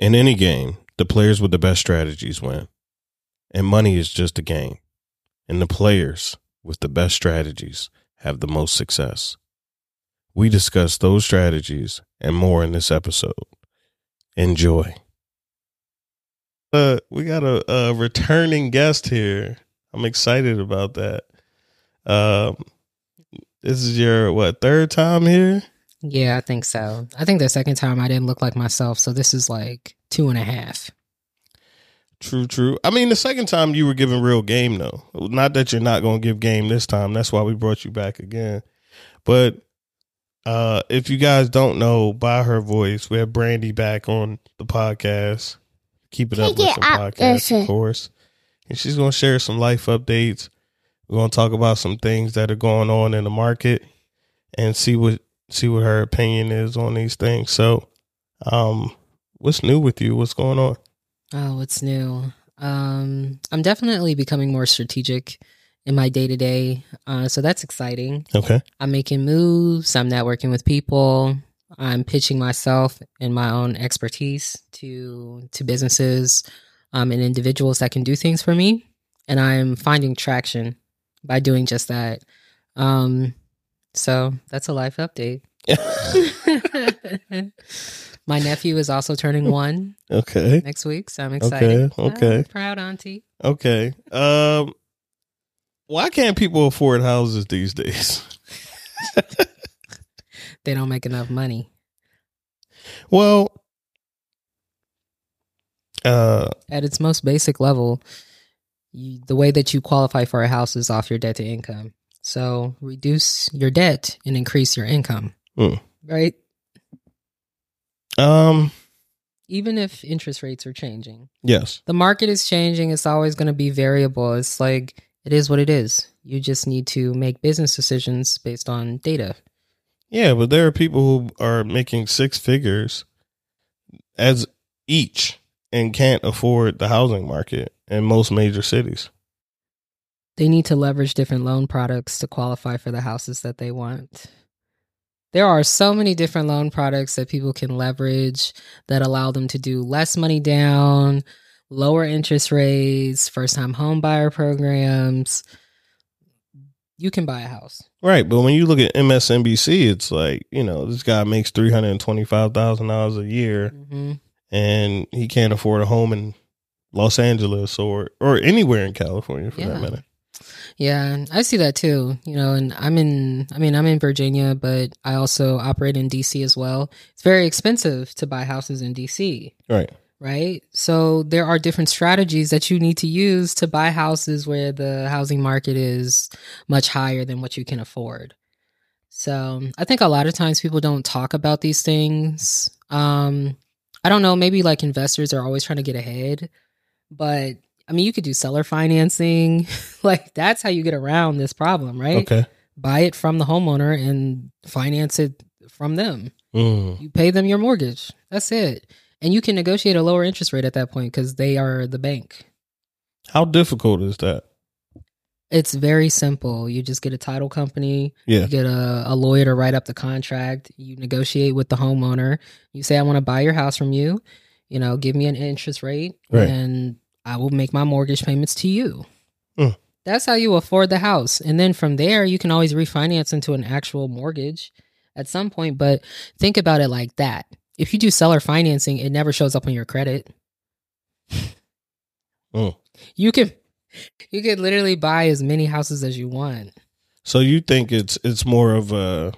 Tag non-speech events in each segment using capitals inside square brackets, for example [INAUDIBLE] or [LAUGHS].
In any game, the players with the best strategies win. And money is just a game. And the players with the best strategies have the most success. We discuss those strategies and more in this episode. Enjoy. Uh, we got a, a returning guest here. I'm excited about that. Um, this is your what third time here? Yeah, I think so. I think the second time I didn't look like myself, so this is like two and a half. True, true. I mean, the second time you were giving real game, though. Not that you're not going to give game this time. That's why we brought you back again. But uh if you guys don't know by her voice, we have Brandi back on the podcast. Keep it up with some podcasts, of course. And she's going to share some life updates. We're going to talk about some things that are going on in the market and see what see what her opinion is on these things. So, um, what's new with you? What's going on? Oh, what's new? Um, I'm definitely becoming more strategic in my day to day. So that's exciting. Okay. I'm making moves. I'm networking with people. I'm pitching myself and my own expertise to to businesses um, and individuals that can do things for me, and I'm finding traction by doing just that. Um, so that's a life update. [LAUGHS] [LAUGHS] My nephew is also turning one. Okay. Next week, so I'm excited. Okay. Okay. Oh, proud auntie. Okay. Um, why can't people afford houses these days? [LAUGHS] they don't make enough money. Well, uh, at its most basic level, you, the way that you qualify for a house is off your debt to income. So reduce your debt and increase your income. Mm. Right? Um even if interest rates are changing. Yes. The market is changing. It's always going to be variable. It's like it is what it is. You just need to make business decisions based on data. Yeah, but there are people who are making six figures as each and can't afford the housing market in most major cities. They need to leverage different loan products to qualify for the houses that they want. There are so many different loan products that people can leverage that allow them to do less money down, lower interest rates, first time home buyer programs. You can buy a house. Right. But when you look at MSNBC, it's like, you know, this guy makes $325,000 a year mm-hmm. and he can't afford a home in Los Angeles or, or anywhere in California for yeah. that matter. Yeah, I see that too. You know, and I'm in I mean, I'm in Virginia, but I also operate in DC as well. It's very expensive to buy houses in DC. Right. Right? So there are different strategies that you need to use to buy houses where the housing market is much higher than what you can afford. So, I think a lot of times people don't talk about these things. Um I don't know, maybe like investors are always trying to get ahead, but I mean, you could do seller financing. [LAUGHS] like that's how you get around this problem, right? Okay. Buy it from the homeowner and finance it from them. Mm. You pay them your mortgage. That's it. And you can negotiate a lower interest rate at that point because they are the bank. How difficult is that? It's very simple. You just get a title company. Yeah. You get a, a lawyer to write up the contract. You negotiate with the homeowner. You say, I want to buy your house from you. You know, give me an interest rate. Right. And I will make my mortgage payments to you. Mm. That's how you afford the house. And then from there, you can always refinance into an actual mortgage at some point. But think about it like that. If you do seller financing, it never shows up on your credit. [LAUGHS] Mm. You can you can literally buy as many houses as you want. So you think it's it's more of a,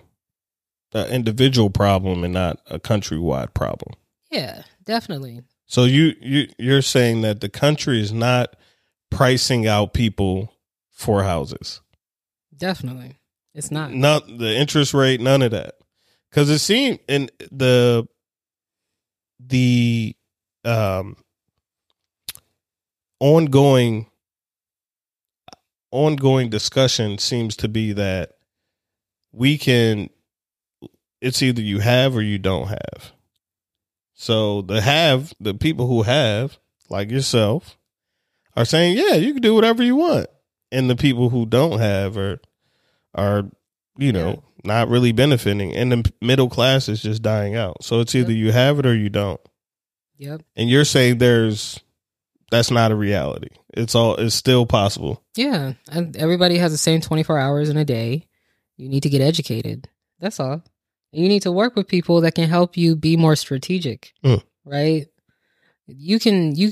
a individual problem and not a countrywide problem? Yeah, definitely. So you you you're saying that the country is not pricing out people for houses. Definitely. It's not. Not the interest rate, none of that. Cuz it seemed in the the um ongoing ongoing discussion seems to be that we can it's either you have or you don't have. So the have the people who have, like yourself, are saying, yeah, you can do whatever you want, and the people who don't have are are you know yeah. not really benefiting, and the middle class is just dying out. So it's either you have it or you don't. Yep. And you're saying there's that's not a reality. It's all it's still possible. Yeah. And everybody has the same 24 hours in a day. You need to get educated. That's all. You need to work with people that can help you be more strategic. Mm. Right? You can you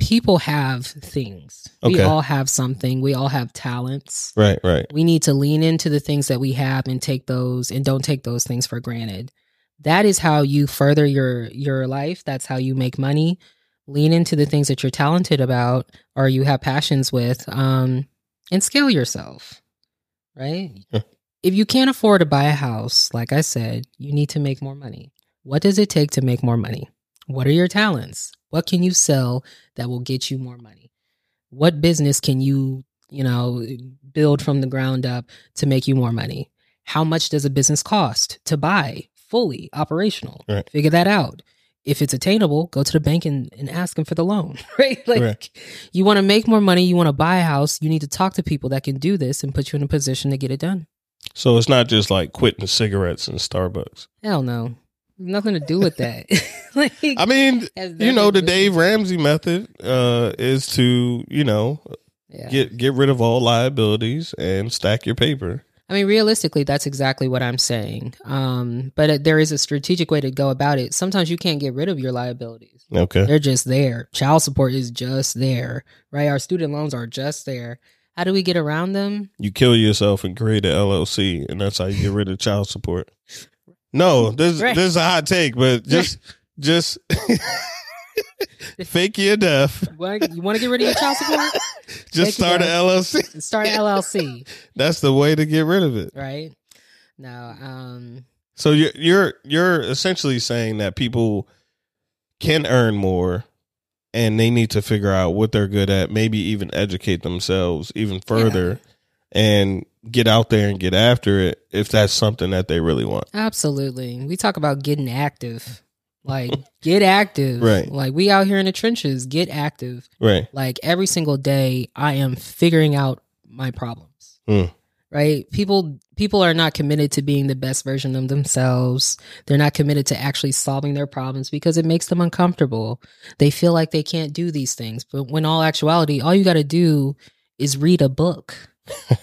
people have things. We all have something. We all have talents. Right, right. We need to lean into the things that we have and take those and don't take those things for granted. That is how you further your your life. That's how you make money. Lean into the things that you're talented about or you have passions with um and scale yourself. Right? If you can't afford to buy a house, like I said, you need to make more money. What does it take to make more money? What are your talents? What can you sell that will get you more money? What business can you, you know, build from the ground up to make you more money? How much does a business cost to buy fully operational? Right. Figure that out. If it's attainable, go to the bank and, and ask them for the loan, [LAUGHS] right? Like Right. you want to make more money, you want to buy a house, you need to talk to people that can do this and put you in a position to get it done. So it's not just like quitting cigarettes and Starbucks. Hell no. Nothing to do with that. [LAUGHS] like, I mean, you know, the Dave Ramsey method uh, is to, you know, Yeah. get get rid of all liabilities and stack your paper. I mean, realistically, that's exactly what I'm saying. Um, but it, there is a strategic way to go about it. Sometimes you can't get rid of your liabilities. Okay. They're just there. Child support is just there, right? Our student loans are just there. How do we get around them? You kill yourself and create an LLC, and that's how you get rid of child support. No, this Right. this is a hot take, but [LAUGHS] just just fake your death. What, you want to get rid of your child support? [LAUGHS] Just Fake start an LLC. Start [LAUGHS] an LLC, That's the way to get rid of it. right? No, um, So you're you're you're essentially saying that people can earn more and they need to figure out what they're good at, maybe even educate themselves even further and get out there and get after it if that's something that they really want. absolutely. We talk about getting active. Like, [LAUGHS] get active. Right. Like, we out here in the trenches, get active. Right. like every single day i am figuring out my problems Hmm. Right? People people are not committed to being the best version of themselves. They're not committed to actually solving their problems because it makes them uncomfortable. They feel like they can't do these things. But when all actuality all you got to do is read a book. [LAUGHS]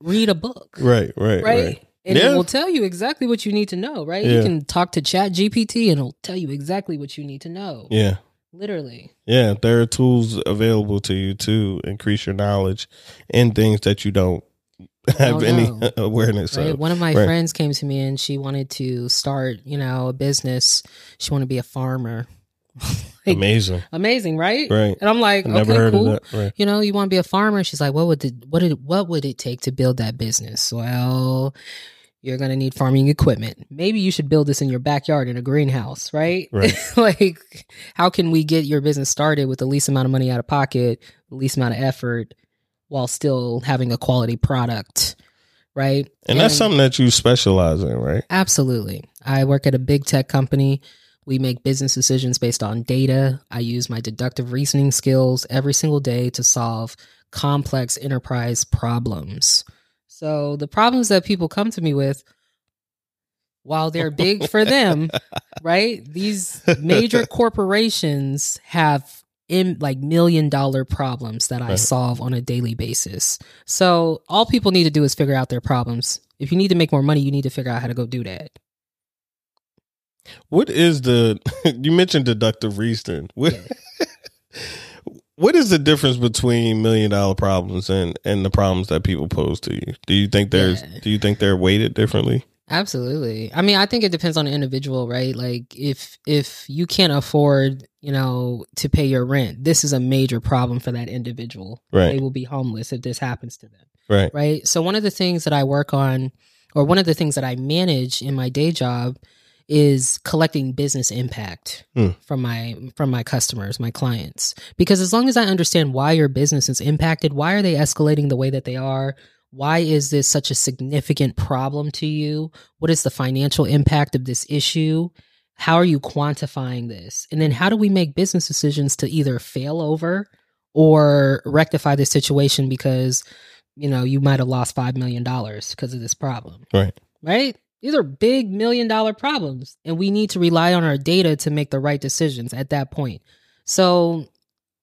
Read a book. Right, right, right, right. and Yeah. it will tell you exactly what you need to know right? You can talk to chat gpt and it'll tell you exactly what you need to know. Yeah. Literally Yeah, there are tools available to you to increase your knowledge in things that you don't have Don't any know. [LAUGHS] awareness Right. of. One of my Right. friends came to me and she wanted to start, you know, a business. She wanted to be a farmer. [LAUGHS] Like, Amazing. Amazing, right? Right. And I'm like, I okay, cool. Right. You know, you want to be a farmer? She's like, what would the what did what would it take to build that business? Well, you're gonna need farming equipment. Maybe you should build this in your backyard in a greenhouse, right? [LAUGHS] Right. like, how can we get your business started with the least amount of money out of pocket, the least amount of effort, while still having a quality product, right? And that's something that you specialize in, right? Absolutely. I work at a big tech company. We make business decisions based on data. I use my deductive reasoning skills every single day to solve complex enterprise problems. So the problems that people come to me with, while they're big for them, [LAUGHS] right? These major corporations have in like million dollar problems that I Right. solve on a daily basis. So all people need to do is figure out their problems. If you need to make more money, you need to figure out how to go do that. What is the [LAUGHS] you mentioned deductive reasoning. What [LAUGHS] what is the difference between million dollar problems and and the problems that people pose to you? Do you think there's Yeah. do you think they're weighted differently? Absolutely. I mean, I think it depends on the individual, right? Like if if you can't afford, you know, to pay your rent, this is a major problem for that individual. Right. They will be homeless if this happens to them. Right. right? So one of the things that I work on, or one of the things that I manage in my day job, is collecting business impact Hmm. from my from my customers, my clients. Because as long as I understand why your business is impacted, why are they escalating the way that they are? Why is this such a significant problem to you? What is the financial impact of this issue? How are you quantifying this? And then how do we make business decisions to either fail over or rectify this situation because you know you might have lost five million dollars because of this problem Right. right These are big million dollar problems, and we need to rely on our data to make the right decisions at that point. So,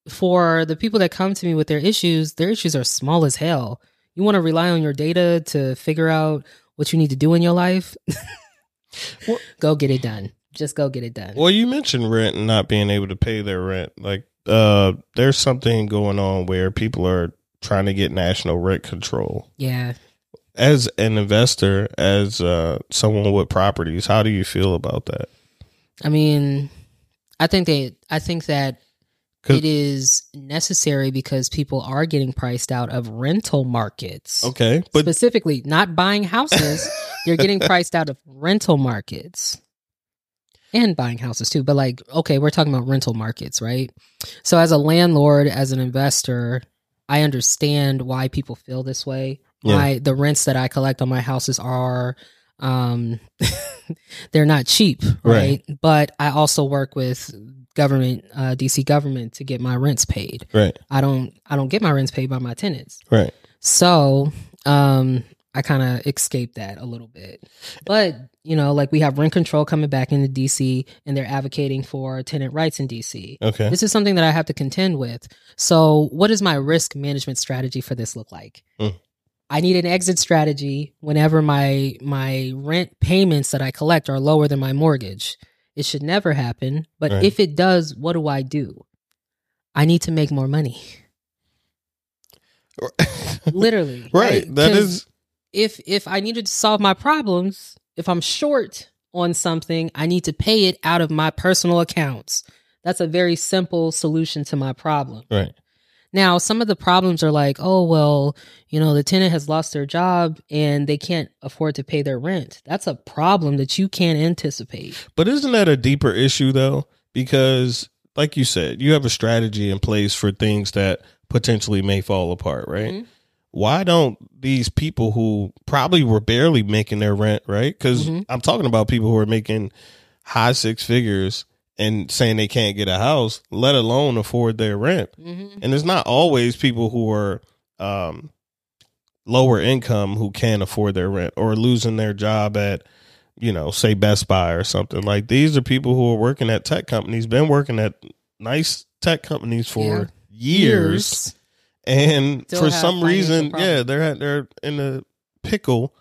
for the people that come to me with their issues, their issues are small as hell. You want to rely on your data to figure out what you need to do in your life? [LAUGHS] Well- go get it done. Just go get it done. Well, you mentioned rent and not being able to pay their rent. Like, uh, there's something going on where people are trying to get national rent control. yeah. As an investor, as uh, someone with properties, how do you feel about that? I mean, I think they I think that it is necessary because people are getting priced out of rental markets. Okay, but Specifically, not buying houses, [LAUGHS] you're getting priced out of rental markets. And buying houses too, but like okay, we're talking about rental markets, right? So as a landlord, as an investor, I understand why people feel this way. Yeah. Why the rents that I collect on my houses are um [LAUGHS] they're not cheap, right? But I also work with government uh DC government to get my rents paid. right, I don't I don't get my rents paid by my tenants. right. So, um, I kind of escaped that a little bit. But, you know, like we have rent control coming back into DC and they're advocating for tenant rights in DC. Okay, This is something that I have to contend with. So, what does my risk management strategy for this look like? Mm. I need an exit strategy whenever my my rent payments that I collect are lower than my mortgage. It should never happen, but Right. if it does, what do I do? I need to make more money. [LAUGHS] Literally. right. That 'Cause is if if I needed to solve my problems, if I'm short on something, I need to pay it out of my personal accounts. That's a very simple solution to my problem. right. Now, some of the problems are like, oh, well, you know, the tenant has lost their job and they can't afford to pay their rent. That's a problem that you can't anticipate. But isn't that a deeper issue though? Because, like you said, you have a strategy in place for things that potentially may fall apart, right? Mhm. Why don't these people who probably were barely making their rent, right? Because Mhm. I'm talking about people who are making high six figures and saying they can't get a house, let alone afford their rent. Mm-hmm. And it's not always people who are um, lower income who can't afford their rent or losing their job at, you know, say Best Buy or something. Like these are people who are working at tech companies, been working at nice tech companies for years, and Still for some reason, yeah, they're they're in a pickle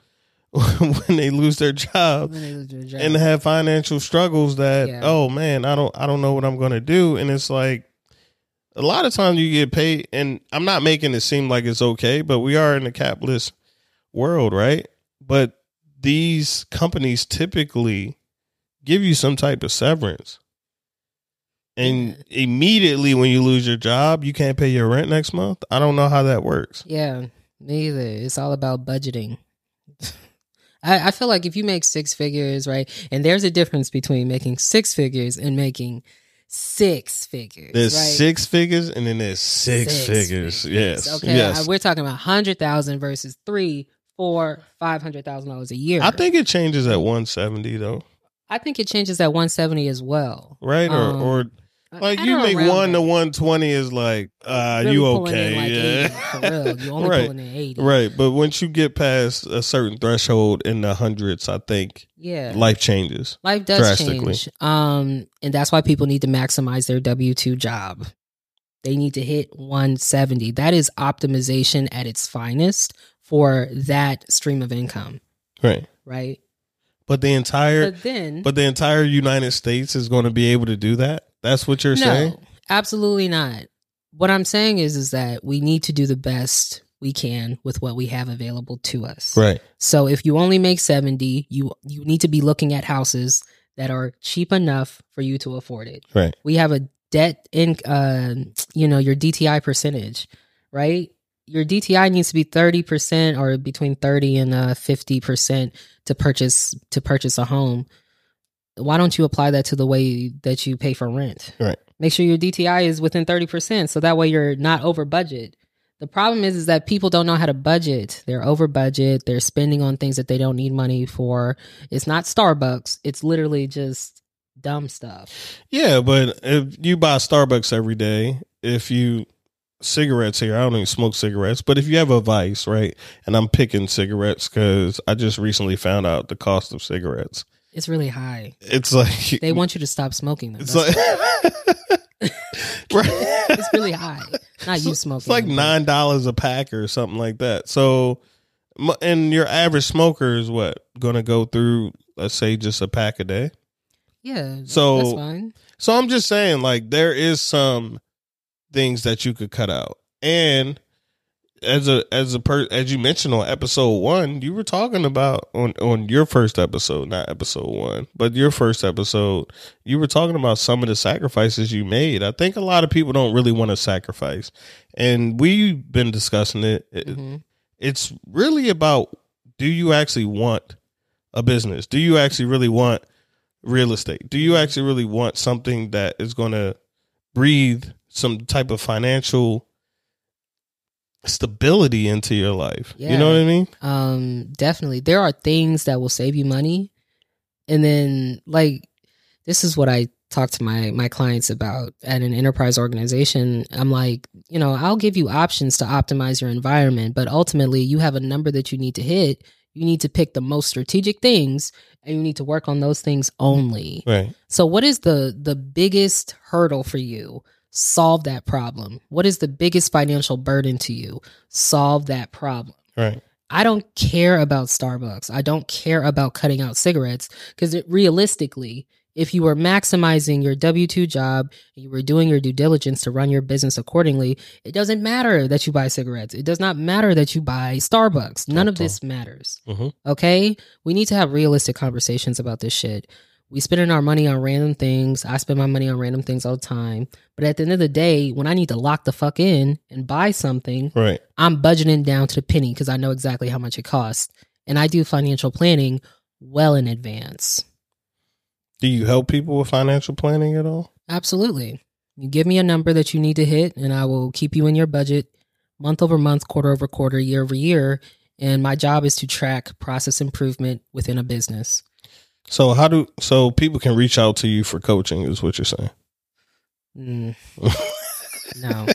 [LAUGHS] when they lose their job and have financial struggles that Yeah. oh man i don't i don't know what i'm gonna do. And it's like a lot of times you get paid and i'm not making it seem like it's okay but we are in a capitalist world right? But these companies typically give you some type of severance. And immediately when you lose your job you can't pay your rent next month? I don't know how that works. Yeah, neither. It's all about budgeting. I, I feel like if you make six figures, right, and there's a difference between making six figures and making six figures. there's right? six figures and then there's six, Six figures. yes Okay, yes uh, we're talking about hundred thousand versus three, four, five hundred thousand dollars a year. I think it changes at 170 though, I think it changes at one seventy as well. right? Or Um, or like you around one to 120 is like, uh, Really you okay? like yeah, 80, for real. You [LAUGHS] only right, pulling in eighty, right. But once you get past a certain threshold in the hundreds, I think Yeah, life changes. Life does drastically. change. Um, and that's why people need to maximize their W two job. They need to hit 170. That is optimization at its finest for that stream of income, Right. right? But the entire, But then, but the entire United States is going to be able to do that. That's what you're no, saying. absolutely not. What I'm saying is, is that we need to do the best we can with what we have available to us. Right. So if you only make 70, you you need to be looking at houses that are cheap enough for you to afford it. Right. We have a debt in uh you know, your DTI percentage, right? Your DTI needs to be 30% or between 30 and uh 50% to purchase to purchase a home. Why don't you apply that to the way that you pay for rent? Right. Make sure your DTI is within 30% so that way you're not over budget. The problem is is that people don't know how to budget. They're over budget. They're spending on things that they don't need money for. It's not Starbucks. It's literally just dumb stuff. Yeah, but if you buy Starbucks every day, if you cigarettes here. I don't even smoke cigarettes, but if you have a vice, right? And I'm picking cigarettes because I just recently found out the cost of cigarettes. It's really high. It's like They want you to stop smoking them. it's That's- like [LAUGHS] right. it's really high. Not you smoking. It's like nine dollars a pack or something like that. So, and your average smoker is what going to go through, let's say, just a pack a day. Yeah. So- that's fine. So I'm just saying, like, there is some things that you could cut out, and as a as a per as you mentioned on episode one, you were talking about on on your first episode, not episode one, but your first episode, you were talking about some of the sacrifices you made. I think a lot of people don't really want to sacrifice, and we've been discussing it. Mhm. It's really about do you actually want a business? Do you actually really want real estate? Do you actually really want something that is going to breathe some type of financial stability into your life? You know what I mean? Um, definitely. There are things that will save you money. And then like this is what I talk to my my clients about at an enterprise organization. I'm like, you know, I'll give you options to optimize your environment, but ultimately you have a number that you need to hit. You need to pick the most strategic things and you need to work on those things only. Right. So what is the the biggest hurdle for you? Solve that problem. What is the biggest financial burden to you? Solve that problem. Right. I don't care about Starbucks. I don't care about cutting out cigarettes because realistically, if you were maximizing your W 2 job you were doing your due diligence to run your business accordingly, it doesn't matter that you buy cigarettes. It does not matter that you buy Starbucks. None of this matters. Mhm. Okay? We need to have realistic conversations about this shit. We spending our money on random things. I spend my money on random things all the time. But at the end of the day, when I need to lock the fuck in and buy something, Right. I'm budgeting down to the penny because I know exactly how much it costs. And I do financial planning well in advance. Do you help people with financial planning at all? Absolutely. You give me a number that you need to hit, and I will keep you in your budget month over month, quarter over quarter, year over year. And my job is to track process improvement within a business. So how do so people can reach out to you for coaching is what you're saying? Mm, [LAUGHS] no,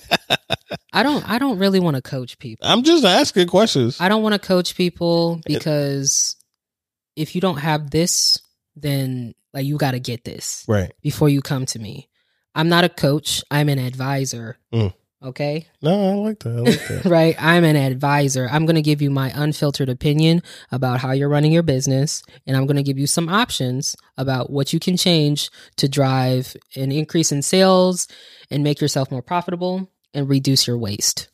I don't. I don't really want to coach people. I'm just asking questions. I don't want to coach people because if you don't have this, then like you got to get this. right. before you come to me. I'm not a coach, I'm an advisor. Mm. Okay? No, I like that. I like that. [LAUGHS] right? I'm an advisor. I'm going to give you my unfiltered opinion about how you're running your business, and I'm going to give you some options about what you can change to drive an increase in sales and make yourself more profitable and reduce your waste.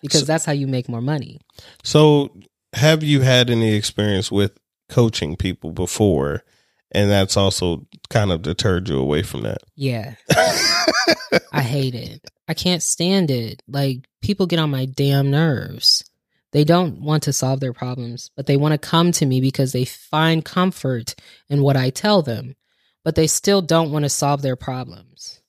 Because So- that's how you make more money. So, have you had any experience with coaching people before, and that's also kind of deterred you away from that? Yeah. [LAUGHS] I hate it. I can't stand it. Like people get on my damn nerves. They don't want to solve their problems, but they want to come to me because they find comfort in what I tell them, but they still don't want to solve their problems.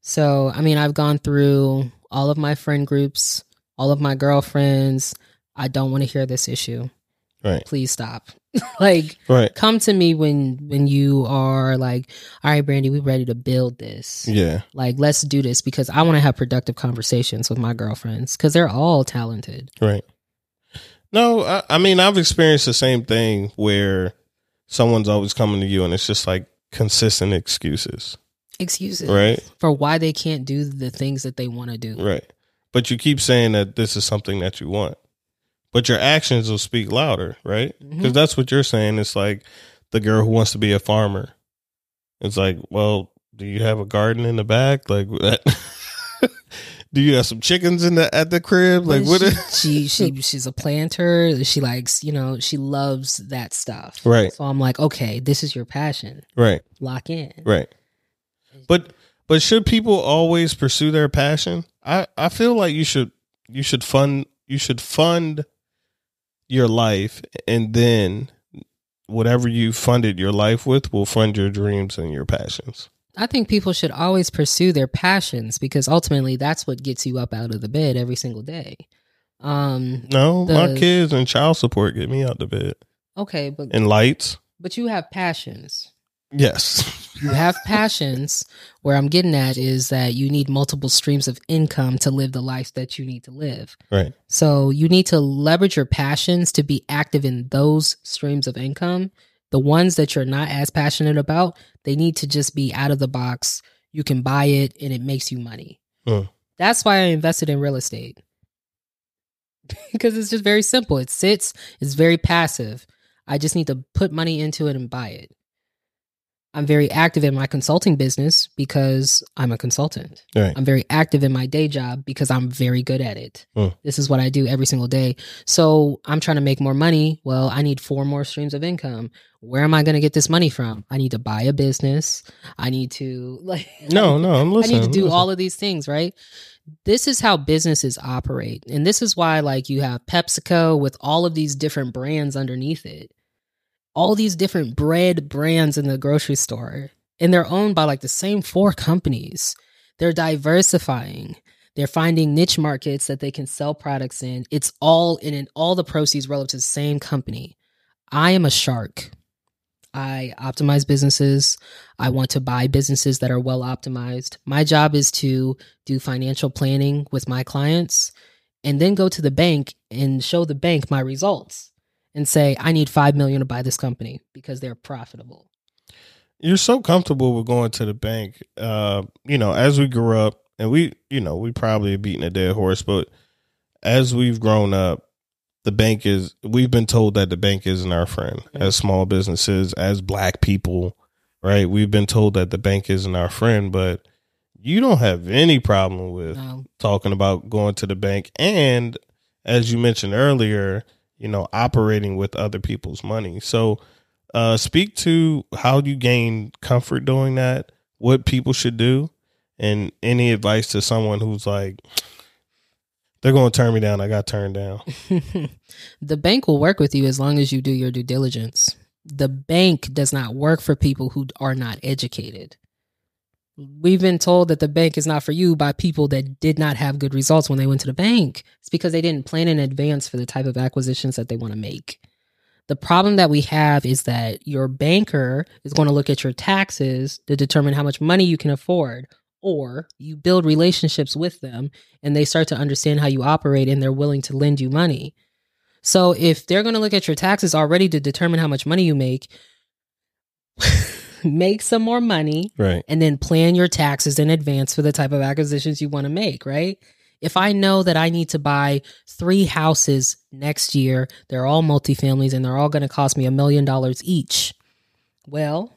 So, I mean, I've gone through all of my friend groups, all of my girlfriends. I don't want to hear this issue. Right. Please stop. [LAUGHS] like Right. come to me when when you are like, "All right, Brandi, we ready to build this." Yeah. Like, let's do this because I want to have productive conversations with my girlfriends because they're all talented. Right. No, I, I mean I've experienced the same thing where someone's always coming to you, and it's just like consistent excuses. Excuses Right. for why they can't do the things that they want to do. Right. But you keep saying that this is something that you want. But your actions will speak louder, right? Because Mhm. that's what you're saying. It's like the girl who wants to be a farmer. It's like, well, do you have a garden in the back? Like, [LAUGHS] that? do you have some chickens in the at the crib? Like, what? she, Is, she she [LAUGHS] she's a planter. She likes you know she loves that stuff. Right. So I'm like, okay, this is your passion. right. Lock in. Right. But but should people always pursue their passion? I I feel like you should you should fund you should fund your life and then whatever you funded your life with will fund your dreams and your passions. I think people should always pursue their passions because ultimately that's what gets you up out of the bed every single day. Um No, my kids and child support get me out of the bed okay, but and lights. but you have passions. Yes. You have passions. Where I'm getting at is that you need multiple streams of income to live the life that you need to live. Right. So you need to leverage your passions to be active in those streams of income. The ones that you're not as passionate about, they need to just be out of the box. You can buy it and it makes you money. Mm. That's why I invested in real estate. [LAUGHS] because it's just very simple. It sits, it's very passive. I just need to put money into it and buy it. I'm very active in my consulting business because I'm a consultant. Right. I'm very active in my day job because I'm very good at it. Hmm. This is what I do every single day. So I'm trying to make more money. Well, I need four more streams of income. Where am I going to get this money from? I need to buy a business. I need to [LAUGHS] like No, no, I'm I need to do all of these things, right? This is how businesses operate. And this is why like you have PepsiCo with all of these different brands underneath it. All these different bread brands in the grocery store. And they're owned by like the same four companies. They're diversifying. They're finding niche markets that they can sell products in. It's all in and all the proceeds relative to the same company. I am a shark. I optimize businesses. I want to buy businesses that are well optimized. My job is to do financial planning with my clients and then go to the bank and show the bank my results and say, I need 5 million to buy this company because they're profitable. you're so comfortable with going to the bank. Uh, you know, as we grew up, and we, you know, we probably beating a dead horse, but as we've grown up, the bank is. We've been told that the bank isn't our friend as small businesses, as black people, right? We've been told that the bank isn't our friend, but you don't have any problem with Um, talking about going to the bank and as you mentioned earlier you know operating with other people's money so uh speak to how you gain comfort doing that what people should do and any advice to someone who's like they're going to turn me down i got turned down [LAUGHS] the bank will work with you as long as you do your due diligence. The bank does not work for people who are not educated. We've been told that the bank is not for you by people that did not have good results when they went to the bank. It's because they didn't plan in advance for the type of acquisitions that they want to make. The problem that we have is that your banker is going to look at your taxes to determine how much money you can afford, or you build relationships with them and they start to understand how you operate and they're willing to lend you money. So if they're going to look at your taxes already to determine how much money you make, [LAUGHS] make some more money right and then plan your taxes in advance for the type of acquisitions you want to make, right? If I know that I need to buy three houses next year, they're all multifamilies and they're all going to cost me a million dollars each. Well,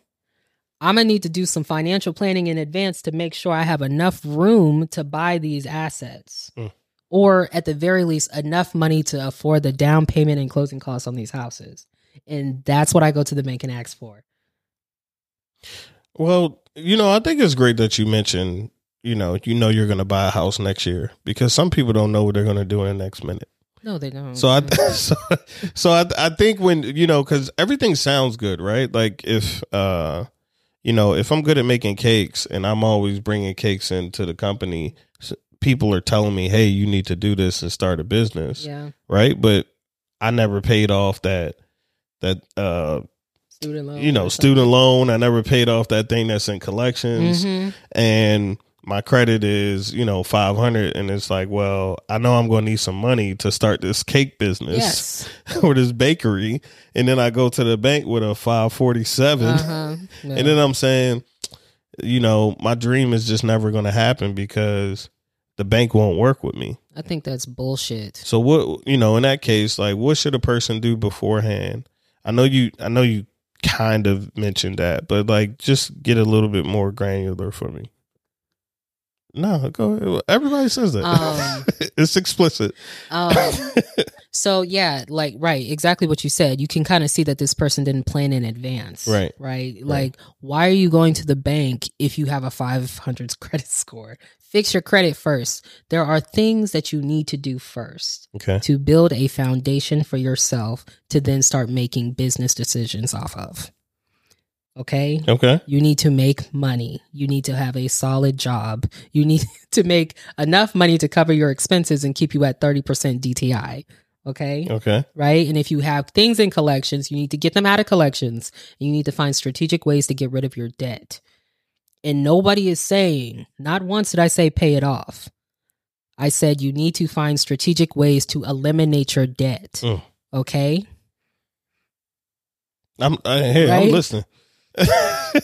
I'm going to need to do some financial planning in advance to make sure I have enough room to buy these assets. Mm. Or at the very least, enough money to afford the down payment and closing costs on these houses. And that's what I go to the bank and ask for. well you know i think it's great that you mentioned you know you know you're going to buy a house next year because some people don't know what they're going to do in the next minute No, they don't. So I, [LAUGHS] so, so I, I think when you know, because everything sounds good, right? Like if, uh, you know, if I'm good at making cakes and I'm always bringing cakes into the company, people are telling me, "Hey, you need to do this and start a business," yeah. right? But I never paid off that that uh Student loan. you know student loan. I never paid off that thing that's in collections hmm and my credit is you know 500 and it's like well i know i'm going to need some money to start this cake business Yes. [LAUGHS] or this bakery and then i go to the bank with a 547 Uh-huh. [LAUGHS] No. and then i'm saying you know my dream is just never going to happen because the bank won't work with me I think that's bullshit. so what you know in that case like what should a person do beforehand i know you i know you kind of mentioned that but like just get a little bit more granular for me no go ahead. everybody says that Um, [LAUGHS] it's explicit Um, [LAUGHS] so yeah, like right, exactly what you said. You can kind of see that this person didn't plan in advance. Right. Right. Like, why are you going to the bank if you have a 500 credit [LAUGHS] score? Fix your credit first. There are things that you need to do first okay to build a foundation for yourself to then start making business decisions off of. Okay. okay You need to make money. You need to have a solid job. You need [LAUGHS] to make enough money to cover your expenses and keep you at 30% DTI. Okay. Okay. Right. And if you have things in collections, you need to get them out of collections. And you need to find strategic ways to get rid of your debt. And nobody is saying, not once did I say pay it off. I said you need to find strategic ways to eliminate your debt. Mm. Okay. I'm uh, hey, Right? I'm listening.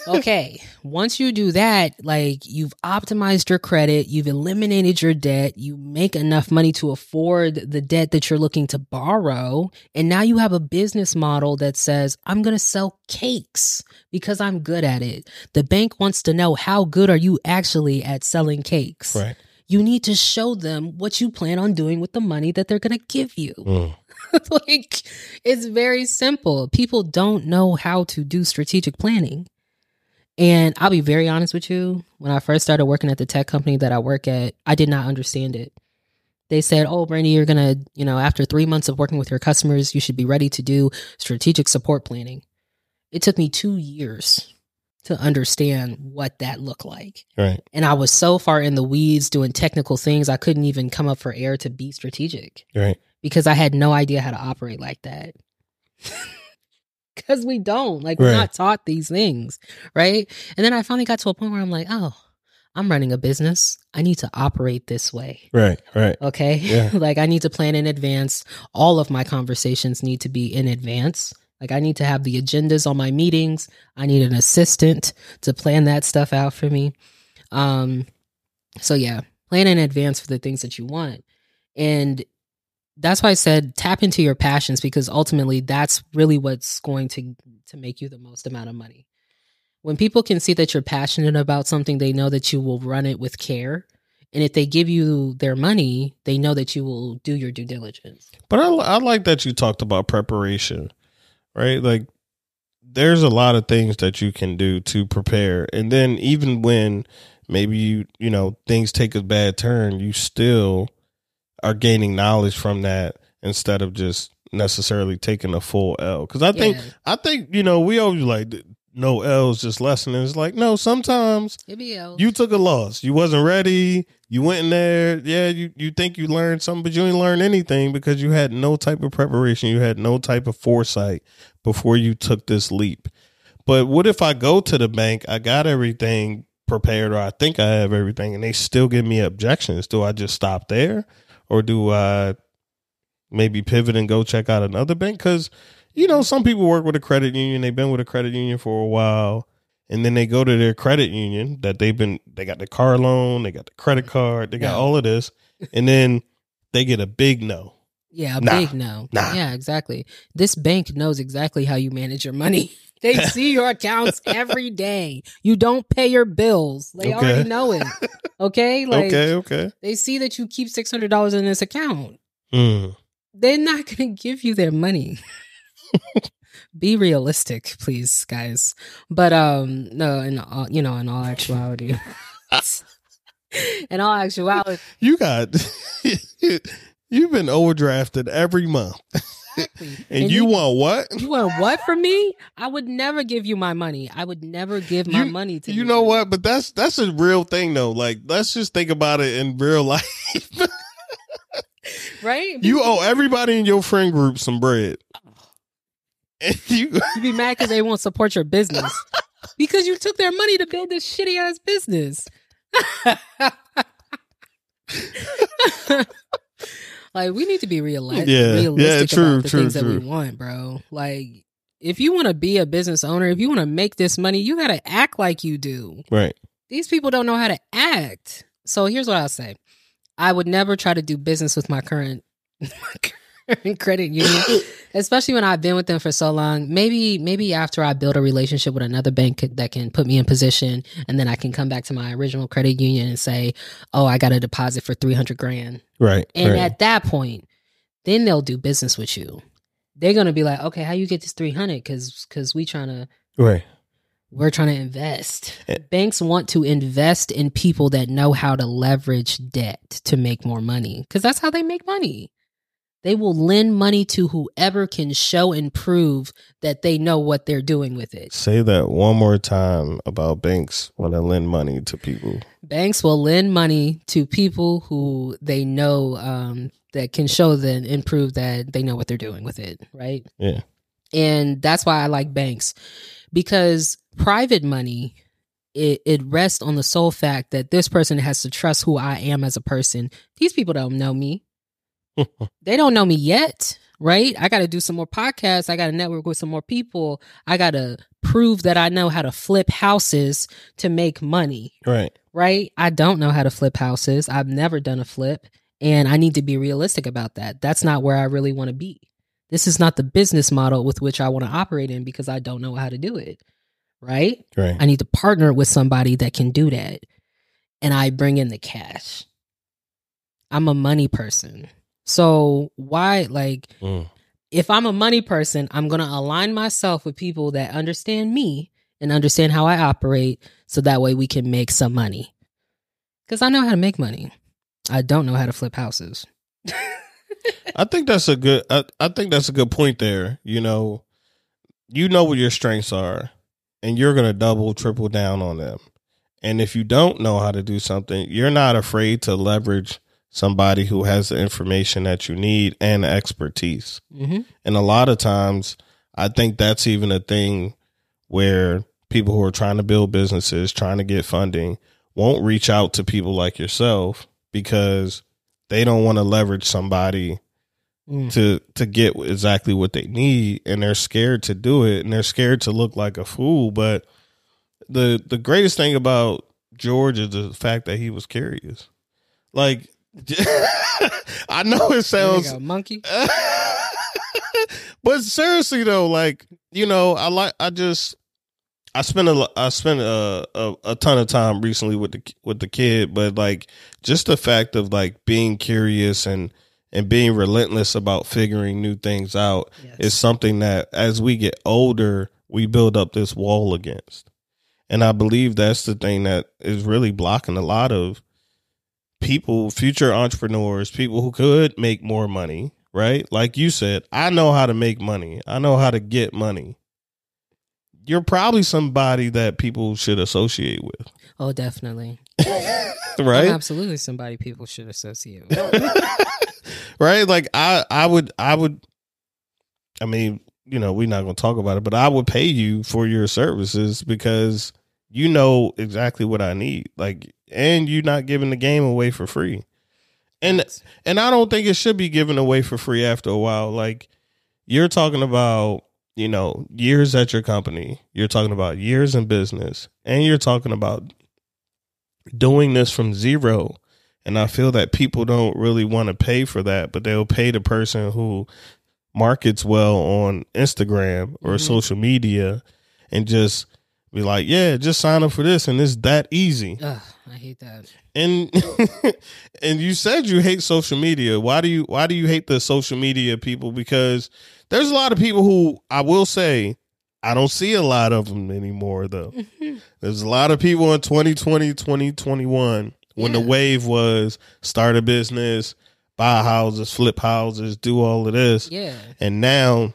Okay. Once you do that, like you've optimized your credit, you've eliminated your debt, you make enough money to afford the debt that you're looking to borrow. And now you have a business model that says, I'm going to sell cakes because I'm good at it. The bank wants to know how good are you actually at selling cakes? Right. You need to show them what you plan on doing with the money that they're going to give you. Mm. [LAUGHS] like it's very simple. People don't know how to do strategic planning. And I'll be very honest with you, when I first started working at the tech company that I work at, I did not understand it. They said, "Oh, Brandi, you're going to, you know, after 3 months of working with your customers, you should be ready to do strategic support planning." It took me 2 years to understand what that looked like. Right. And I was so far in the weeds doing technical things, I couldn't even come up for air to be strategic Right. Because I had no idea how to operate like that. [LAUGHS] Because we don't, like, we're Right. not taught these things, right? And then I finally got to a point where I'm like, oh, I'm running a business. I need to operate this way. Right. Right. Okay. Yeah. [LAUGHS] like, I need to plan in advance. All of my conversations need to be in advance. Like, I need to have the agendas on my meetings. I need an assistant to plan that stuff out for me. Um, so yeah, plan in advance for the things that you want. And that's why I said tap into your passions because ultimately that's really what's going to to make you the most amount of money. When people can see that you're passionate about something, they know that you will run it with care. And if they give you their money, they know that you will do your due diligence. But I, I like that you talked about preparation, right? Like, there's a lot of things that you can do to prepare, and then even when maybe you you know things take a bad turn, you still are gaining knowledge from that instead of just necessarily taking a full L. Because I think Yeah. I think you know we always like no L's, just lessons. It's like no, sometimes It be L's. you took a loss. You wasn't ready. You went in there. Yeah, you, you think you learned something, but you didn't learn anything because you had no type of preparation. You had no type of foresight before you took this leap. But what if I go to the bank, I got everything prepared, or I think I have everything, and they still give me objections? Do I just stop there? Or do I maybe pivot and go check out another bank? Because, you know, some people work with a credit union, they've been with a credit union for a while and then they go to their credit union that they've been they got the car loan, they got the credit card, they got Yeah. all of this, and then they get a big no. Yeah, a Nah. big no. Nah. Yeah, exactly. This bank knows exactly how you manage your money. [LAUGHS] They see your accounts every day. You don't pay your bills. They Okay. already know it. Okay? [LAUGHS] Like okay, okay. they see that you keep six hundred dollars in this account. Mm. They're not gonna give you their money. [LAUGHS] Be realistic, please, guys. But um no, in all you know, in all actuality. [LAUGHS] in all actuality You got you've been overdrafted every month, exactly. [LAUGHS] and, you, want what? You want what from me? I would never give you my money. I would never give my You- money to you. You know what? But that's that's a real thing though. Like, let's just think about it in real [LAUGHS] life. Right? you owe everybody in your friend group some bread, and [LAUGHS] you You be mad because they won't support your business because you took their money to build this shitty ass business. Like we need to be real- Yeah, yeah, realistic true, about the true, things that we want, bro. Like if you want to be a business owner, if you want to make this money, you got to act like you do. right. these people don't know how to act. So here's what I'll say. I would never try to do business with my current [LAUGHS] my [LAUGHS] current credit union, especially when I've been with them for so long. Maybe maybe after I build a relationship with another bank that can put me in position and then I can come back to my original credit union and say, "Oh, I got a deposit for 300 grand." Right. And right. at that point, then they'll do business with you. They're going to be like, "Okay, how you get this 300 cuz cuz we trying to right. we're trying to invest. Eh. Banks want to invest in people that know how to leverage debt to make more money because that's how they make money. They will lend money to whoever can show and prove that they know what they're doing with it. Say that one more time about banks when they lend money to people. Banks will lend money to people who they know um, that can show then and prove that they know what they're doing with it, right? Yeah. And that's why I like banks because private money it, it rests on the sole fact that this person has to trust who I am as a person. These people don't know me. They don't know me yet, right? I got to do some more podcasts. I got to network with some more people. I got to prove that I know how to flip houses to make money, Right. right? I don't know how to flip houses. I've never done a flip, and I need to be realistic about that. That's not where I really want to be. This is not the business model with which I want to operate in because I don't know how to do it, right? Right. I need to partner with somebody that can do that. And I bring in the cash. I'm a money person. So why like Mm. if I'm a money person, I'm going to align myself with people that understand me and understand how I operate so that way we can make some money. Cuz I know how to make money. I don't know how to flip houses. I think that's a good. I, I think that's a good point there. You know, you know what your strengths are, and you're gonna double, triple down on them. And if you don't know how to do something, you're not afraid to leverage somebody who has the information that you need and expertise. Mhm. And a lot of times, I think that's even a thing where people who are trying to build businesses, trying to get funding, won't reach out to people like yourself because they don't want to leverage somebody Mm. to to get exactly what they need and they're scared to do it and they're scared to look like a fool but the the greatest thing about George is the fact that he was curious like [LAUGHS] I know it sounds monkey. [LAUGHS] but seriously though, like you know, I like I just I spent a I spent a, a a ton of time recently with the with the kid, but like just the fact of like being curious and and being relentless about figuring new things out Yes. is something that as we get older, we build up this wall against. And I believe that's the thing that is really blocking a lot of people, future entrepreneurs, people who could make more money, right? Like you said, I know how to make money. I know how to get money. You're probably somebody that people should associate with, Oh, definitely. [LAUGHS] I'm right? absolutely somebody people should associate with. [LAUGHS] right? Like I, I would, I would. I mean, you know, we're not going to talk about it, but I would pay you for your services because you know exactly what I need. Like, and you're not giving the game away for free. And and I don't think it should be given away for free after a while. Like you're talking about, you know, years at your company. You're talking about years in business, and you're talking about doing this from zero. And I feel that people don't really want to pay for that, but they'll pay the person who markets well on Instagram or Mhm. social media and just be like, yeah, just sign up for this and it's that easy. Ugh, I hate that. And [LAUGHS] and you said you hate social media. Why do you why do you hate the social media people? Because there's a lot of people who I will say I don't see a lot of them anymore though. [LAUGHS] There's a lot of people in 2020, 2021 when the wave was start a business, buy houses, flip houses, do all of this. yeah. And now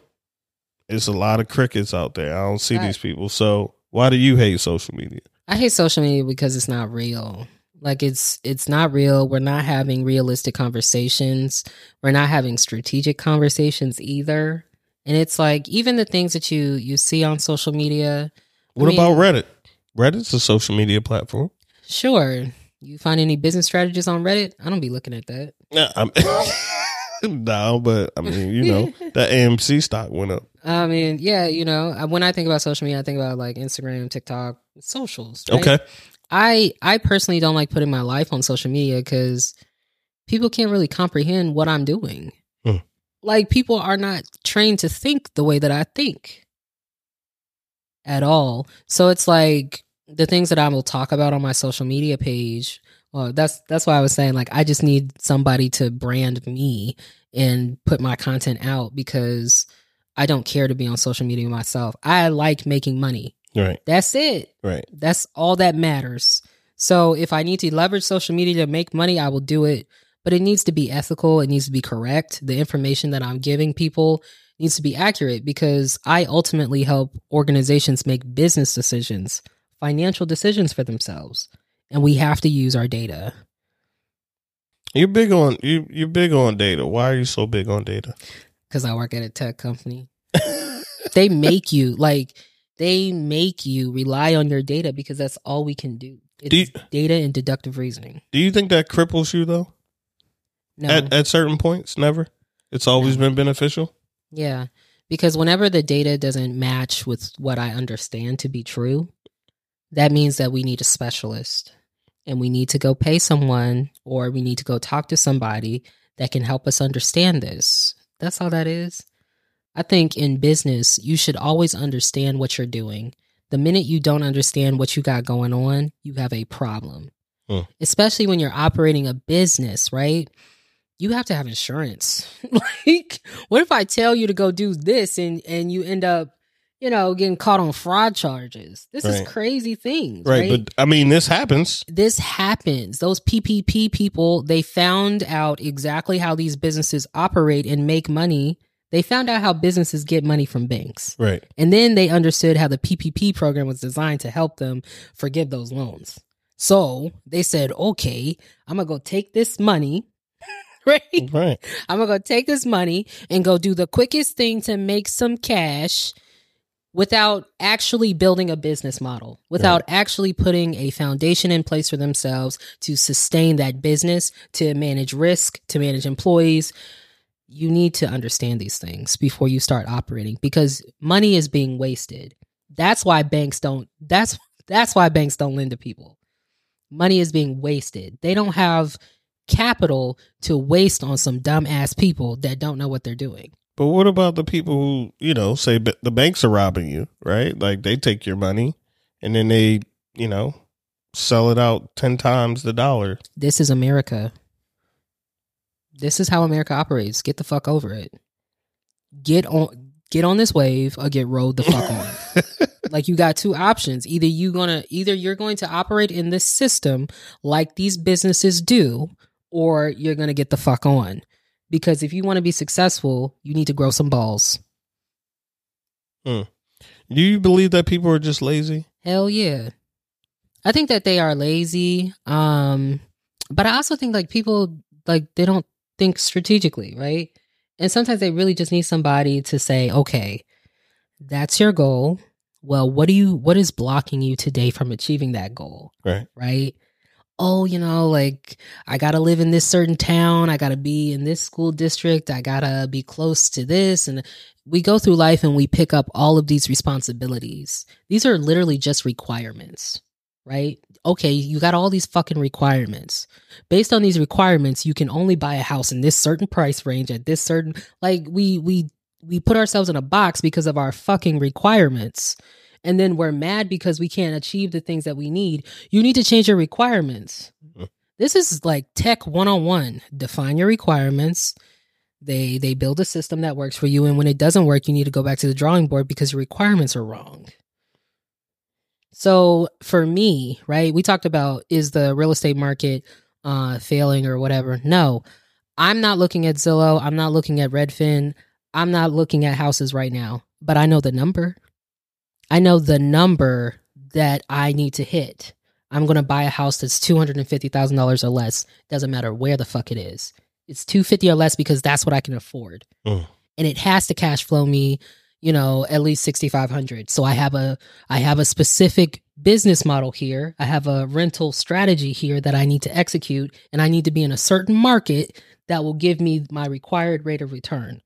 it's a lot of crickets out there. I don't see Right. these people. So why do you hate social media? I hate social media because it's not real. Like it's it's not real. We're not having realistic conversations. We're not having strategic conversations either. And it's like even the things that you you see on social media. What mean- about Reddit? Reddit's a social media platform. Sure, you find any business strategies on Reddit? I don't be looking at that. Yeah, I'm, [LAUGHS] [LAUGHS] no, but I mean, you know, [LAUGHS] that AMC stock went up. I mean, yeah, you know, when I think about social media, I think about like Instagram, TikTok, socials. right? Okay. I I personally don't like putting my life on social media because people can't really comprehend what I'm doing. Hmm. Like people are not trained to think the way that I think at all. So it's like the things that I will talk about on my social media page. Well, that's that's why I was saying like I just need somebody to brand me and put my content out because I don't care to be on social media myself. I like making money. Right. That's it. Right. That's all that matters. So if I need to leverage social media to make money, I will do it. But it needs to be ethical. It needs to be correct. The information that I'm giving people needs to be accurate because I ultimately help organizations make business decisions, financial decisions for themselves. And we have to use our data. You're big on you. You're big on data. Why are you so big on data? Because I work at a tech company. they make you like they make you rely on your data because that's all we can do. It's Do you- data and deductive reasoning. Do you think that cripples you though? No, At at certain points, never. It's always No. been beneficial. yeah, because whenever the data doesn't match with what I understand to be true, that means that we need a specialist, and we need to go pay someone, or we need to go talk to somebody that can help us understand this. That's all that is. I think in business, you should always understand what you're doing. The minute you don't understand what you got going on, you have a problem. Especially when you're operating a business, right? You have to have insurance. [LAUGHS] like, what if I tell you to go do this and and you end up, you know, getting caught on fraud charges? This Right. is crazy things, Right, right? but I mean, this happens. this happens. Those PPP people, they found out exactly how these businesses operate and make money. They found out how businesses get money from banks. Right. And then they understood how the PPP program was designed to help them forgive those loans. So they said, okay, I'm going to go take this money, [LAUGHS] right? Right. I'm going to go take this money and go do the quickest thing to make some cash without actually building a business model, without actually putting a foundation in place for themselves to sustain that business, to manage risk, to manage employees. You need to understand these things before you start operating because money is being wasted. That's why banks don't that's that's why banks don't lend to people. Money is being wasted. They don't have capital to waste on some dumbass people that don't know what they're doing. But what about the people who, you know, say the banks are robbing you, right? Like they take your money and then they, you know, sell it out 10 times the dollar. This is America. This is how America operates. Get the fuck over it. Get on get on this wave or get rode the fuck on. [LAUGHS] like you got two options. Either you gonna either you're going to operate in this system like these businesses do, or you're gonna get the fuck on. Because if you want to be successful, you need to grow some balls. Do you believe that people are just lazy? Hell yeah. I think that they are lazy. Um, but I also think like people like they don't think strategically, right? And sometimes they really just need somebody to say, okay, that's your goal. Well, what do you what is blocking you today from achieving that goal? Right. Right? Oh, you know, like I gotta live in this certain town, I gotta be in this school district, I gotta be close to this. And we go through life and we pick up all of these responsibilities. These are literally just requirements, right? Okay, you got all these fucking requirements. Based on these requirements, you can only buy a house in this certain price range at this certain like we we we put ourselves in a box because of our fucking requirements. And then we're mad because we can't achieve the things that we need. You need to change your requirements. Mhm. This is like tech 101. Define your requirements they they build a system that works for you and when it doesn't work you need to go back to the drawing board because your requirements are wrong so for me right we talked about is the real estate market uh failing or whatever no i'm not looking at zillow i'm not looking at redfin i'm not looking at houses right now but i know the number i know the number that i need to hit i'm going to buy a house that's $250000 or less doesn't matter where the fuck it is it's 250 or less because that's what I can afford. Mm. And it has to cash flow me, you know, at least 6500. So I have a I have a specific business model here. I have a rental strategy here that I need to execute and I need to be in a certain market that will give me my required rate of return.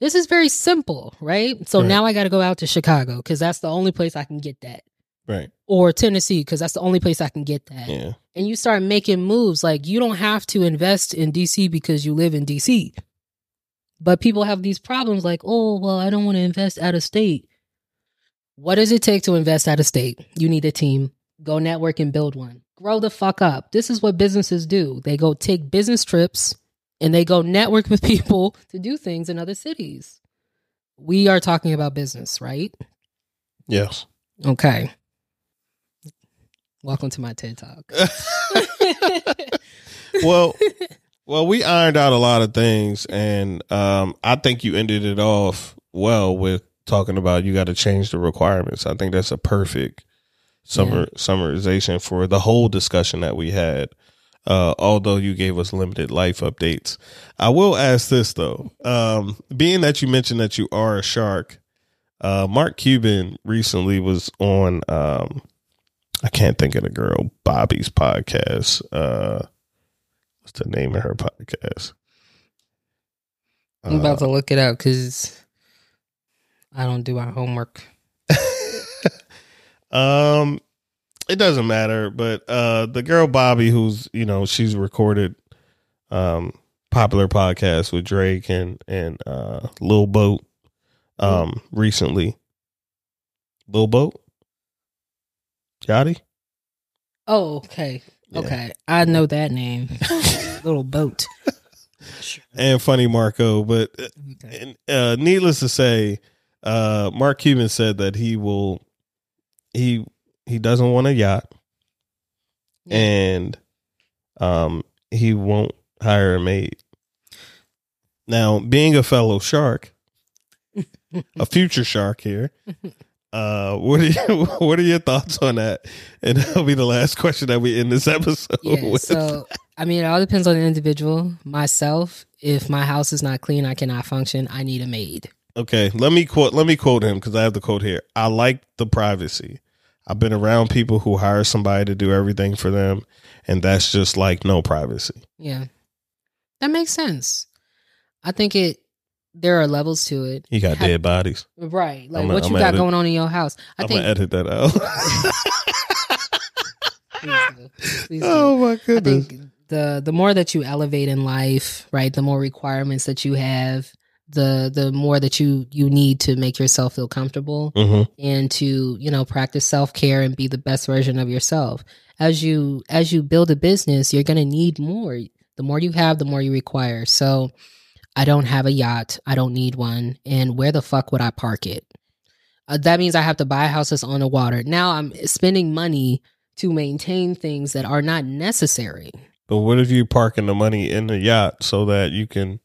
This is very simple, right? So Right. now I got to go out to Chicago cuz that's the only place I can get that. Right. Or Tennessee cuz that's the only place I can get that Yeah. and you start making moves like you don't have to invest in DC because you live in DC. But people have these problems like, "Oh, well, I don't want to invest out of state." What does it take to invest out of state? You need a team. Go network and build one. Grow the fuck up. This is what businesses do. They go take business trips and they go network with [LAUGHS] people to do things in other cities. We are talking about business, right? Yes. Okay. Welcome to my TED Talk. [LAUGHS] well, well, we ironed out a lot of things, and um, I think you ended it off well with talking about you got to change the requirements. I think that's a perfect summer summarization for the whole discussion that we had. Uh, although you gave us limited life updates, I will ask this though. Um, being that you mentioned that you are a shark, uh, Mark Cuban recently was on. Um, I can't think of the girl Bobbi's podcast. Uh, what's the name of her podcast? I'm about to look it up because I don't do my homework. [LAUGHS] um, it doesn't matter. But uh, the girl Bobbi, who's you know she's recorded um popular podcast with Drake and and uh Lil Boat um recently. Lil Boat, Yachty. Oh, okay. Yeah. Okay. I know that name. [LAUGHS] Little boat. [LAUGHS] and Funny Marco, but Okay. uh, needless to say, uh, Mark Cuban said that he will he he doesn't want a yacht Yeah. and um he won't hire a maid. Now, being a fellow shark, a [LAUGHS] future shark here, uh, what are you, [LAUGHS] what are your thoughts on that? And that'll be the last question that we end this episode Yeah, with. so I mean, it all depends on the individual. Myself, if my house is not clean, I cannot function. I need a maid. Okay, let me quote. Let me quote him because I have the quote here. I like the privacy. I've been around people who hire somebody to do everything for them, and that's just like no privacy. Yeah, that makes sense. I think it. There are levels to it, You got dead bodies. right? Like I'ma- what you I'ma got edit- going on in your house. I I'm think. gonna edit that out. Please do. Please do. oh my I goodness! think the the more that you elevate in life, right, the more requirements that you have, the the more that you you need to make yourself feel comfortable hmm and to, you know, practice self-care and be the best version of yourself. As you as you build a business, you're going to need more. The more you have, the more you require. So, I don't have a yacht. I don't need one. And where the fuck would I park it? Uh, that means I have to buy houses on the water. Now I'm spending money to maintain things that are not necessary. But what if you parking the money in the yacht so that you can,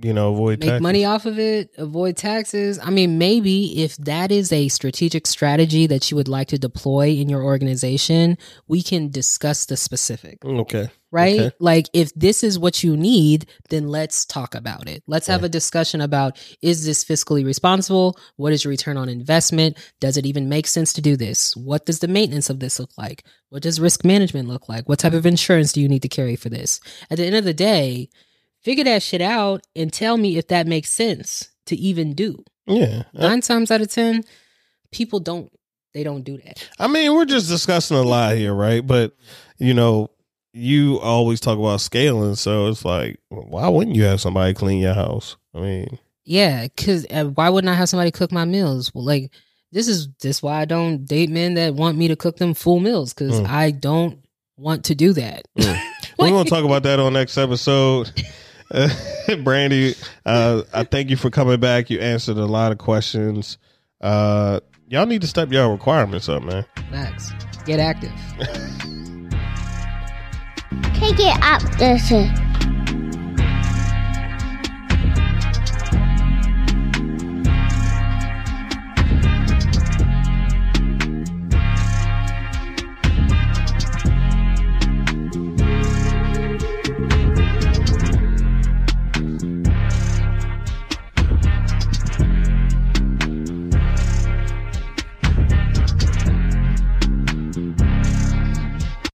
you know, avoid Make taxes? money off of it, avoid taxes. I mean, maybe if that is a strategic strategy that you would like to deploy in your organization, we can discuss the specific, mm, Okay. right? Okay. Like if this is what you need, then let's talk about it. Let's have a discussion about is this fiscally responsible? What is your return on investment? Does it even make sense to do this? What does the maintenance of this look like? What does risk management look like? What type of insurance do you need to carry for this? At the end of the day, figure that shit out and tell me if that makes sense to even do. Yeah. I, Nine times out of 10, people don't, they don't do that. I mean, we're just discussing a lot here, right? But you know, you always talk about scaling, so it's like, why wouldn't you have somebody clean your house? I mean, Yeah, because uh, why wouldn't I have somebody cook my meals? Well, like, this is this why I don't date men that want me to cook them full meals because Mm. I don't want to do that. Mm. [LAUGHS] we're gonna talk about that on next episode. [LAUGHS] [LAUGHS] Brandi, uh, I thank you for coming back. You answered a lot of questions. Uh, y'all need to step your requirements up, man. Max, Get active. Take it up, this is